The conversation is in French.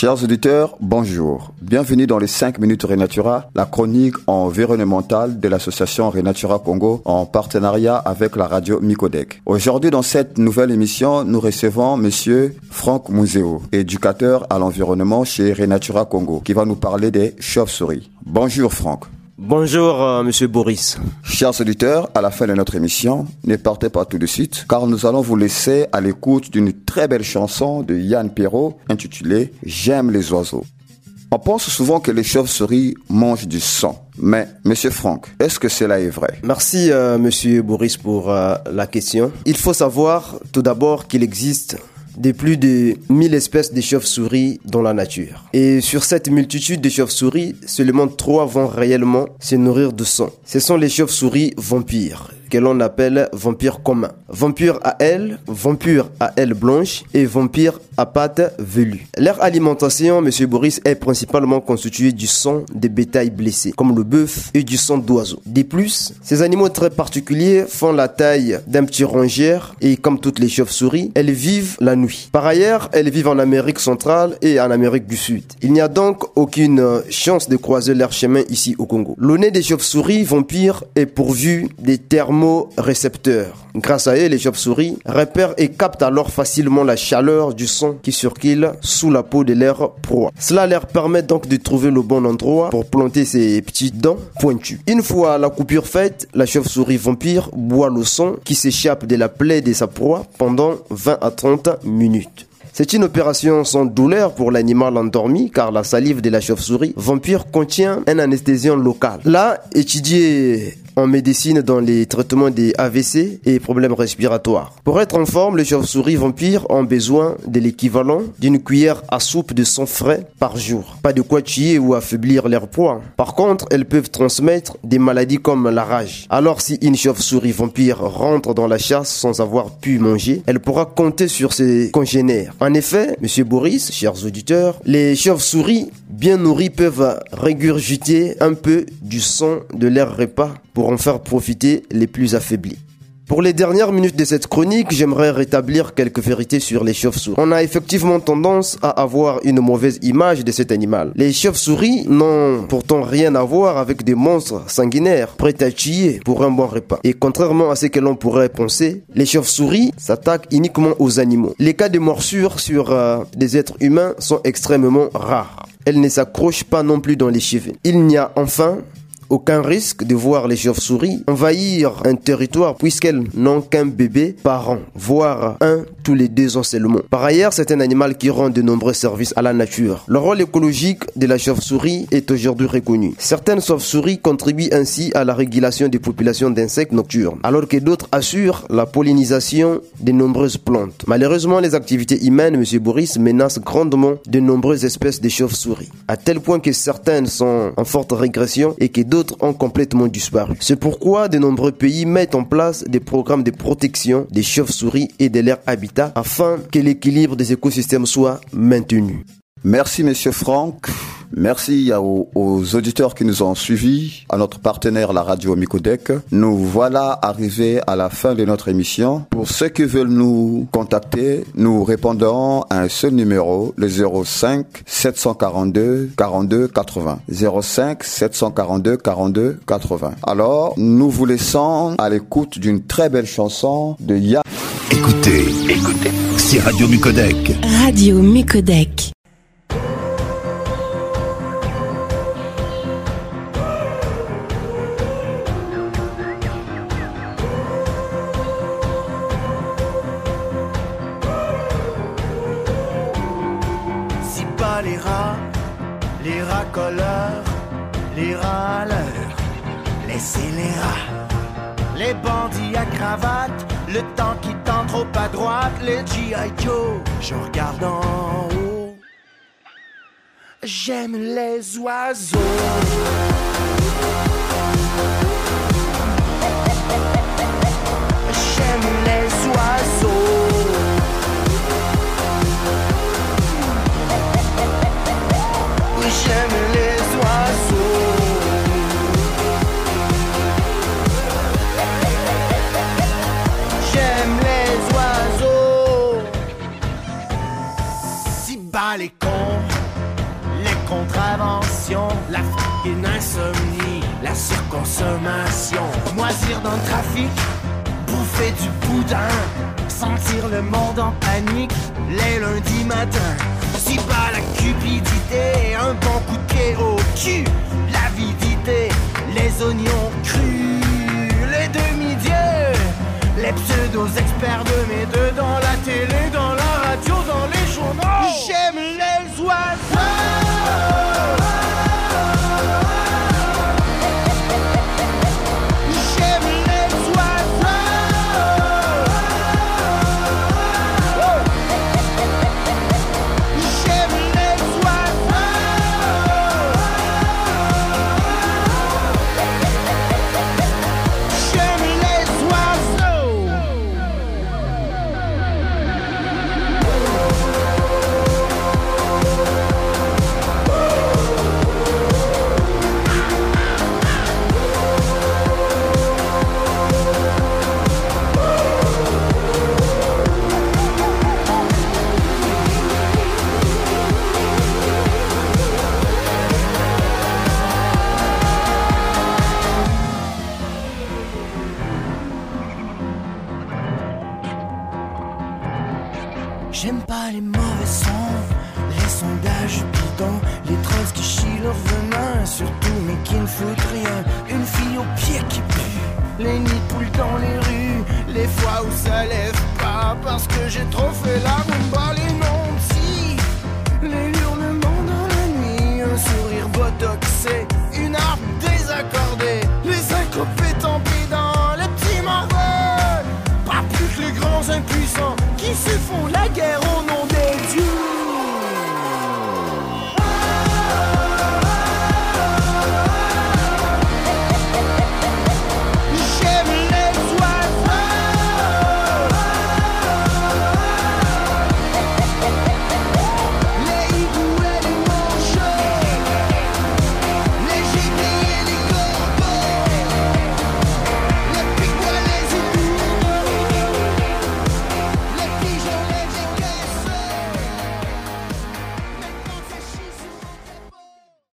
Chers auditeurs, bonjour. Bienvenue dans les 5 minutes Renatura, la chronique environnementale de l'association Renatura Congo en partenariat avec la radio Micodec. Aujourd'hui, dans cette nouvelle émission, nous recevons monsieur Franck Museo, éducateur à l'environnement chez Renatura Congo, qui va nous parler des chauves-souris. Bonjour Franck. Bonjour, euh, monsieur Boris. Chers auditeurs, à la fin de notre émission, ne partez pas tout de suite, car nous allons vous laisser à l'écoute d'une très belle chanson de Yann Perrault intitulée J'aime les oiseaux. On pense souvent que les chauves-souris mangent du sang. Mais, monsieur Franck, est-ce que cela est vrai? Merci, euh, monsieur Boris, pour euh, la question. Il faut savoir tout d'abord qu'il existe de plus de 1000 espèces de chauves-souris dans la nature. Et sur cette multitude de chauves-souris, seulement trois vont réellement se nourrir de sang. Ce sont les chauves-souris vampires que l'on appelle vampires communs. Vampires à ailes, vampires à ailes blanches et vampires à pattes velues. Leur alimentation, monsieur Boris, est principalement constituée du sang des bétails blessés, comme le bœuf, et du sang d'oiseaux. De plus, ces animaux très particuliers font la taille d'un petit rongeur et comme toutes les chauves-souris, elles vivent la nuit. Par ailleurs, elles vivent en Amérique centrale et en Amérique du Sud. Il n'y a donc aucune chance de croiser leur chemin ici au Congo. Le nez des chauves-souris vampires est pourvu des thermorécepteurs. Grâce à eux, les chauves-souris repèrent et captent alors facilement la chaleur du sang qui circule sous la peau de leur proie. Cela leur permet donc de trouver le bon endroit pour planter ses petites dents pointues. Une fois la coupure faite, la chauve-souris vampire boit le sang qui s'échappe de la plaie de sa proie pendant 20 à 30 minutes. C'est une opération sans douleur pour l'animal endormi car la salive de la chauve-souris vampire contient un anesthésiant local. Là, étudié en médecine dans les traitements des AVC et problèmes respiratoires. Pour être en forme, les chauves-souris vampires ont besoin de l'équivalent d'une cuillère à soupe de sang frais par jour. Pas de quoi tuer ou affaiblir leur poids. Par contre, elles peuvent transmettre des maladies comme la rage. Alors si une chauve-souris vampire rentre dans la chasse sans avoir pu manger, elle pourra compter sur ses congénères. En effet, monsieur Boris, chers auditeurs, les chauves-souris bien nourries peuvent régurgiter un peu du sang de leur repas pour en faire profiter les plus affaiblis. Pour les dernières minutes de cette chronique, j'aimerais rétablir quelques vérités sur les chauves-souris. On a effectivement tendance à avoir une mauvaise image de cet animal. Les chauves-souris n'ont pourtant rien à voir avec des monstres sanguinaires prêts à tuer pour un bon repas. Et contrairement à ce que l'on pourrait penser, les chauves-souris s'attaquent uniquement aux animaux. Les cas de morsures sur euh, des êtres humains sont extrêmement rares. Elles ne s'accrochent pas non plus dans les cheveux. Il n'y a enfin aucun risque de voir les chauves-souris envahir un territoire puisqu'elles n'ont qu'un bébé par an, voire un tous les deux ans seulement. Par ailleurs, c'est un animal qui rend de nombreux services à la nature. Le rôle écologique de la chauve-souris est aujourd'hui reconnu. Certaines chauves-souris contribuent ainsi à la régulation des populations d'insectes nocturnes, alors que d'autres assurent la pollinisation de nombreuses plantes. Malheureusement, les activités humaines, M. Boris, menacent grandement de nombreuses espèces de chauves-souris, à tel point que certaines sont en forte régression et que d'autres ont complètement disparu. C'est pourquoi de nombreux pays mettent en place des programmes de protection des chauves-souris et de leur habitat afin que l'équilibre des écosystèmes soit maintenu. Merci, monsieur Franck. Merci aux, aux, auditeurs qui nous ont suivis, à notre partenaire la radio Micodec. Nous voilà arrivés à la fin de notre émission. Pour ceux qui veulent nous contacter, nous répondons à un seul numéro, le 05 742 42 80. 05 742 42 80. Alors, nous vous laissons à l'écoute d'une très belle chanson de Ya. Écoutez, écoutez, c'est Radio Micodec. Radio Micodec. les rats, les racoleurs, les râleurs, laissez les rats, les bandits à cravate, le temps qui tend trop à droite, les G.I. Joe, je regarde en haut. J'aime les oiseaux. J'aime les oiseaux. J'aime la f***ing insomnie, la surconsommation, moisir dans le trafic, bouffer du boudin, sentir le monde en panique les lundis matins. Si bas la cupidité, un bon coup de pied au cul, l'avidité, les oignons crus, les demi-dieux, les pseudo-experts de mes deux dans Une fille au pied qui pue, les nids poules dans les rues, les fois où ça lève pas parce que j'ai trop fait la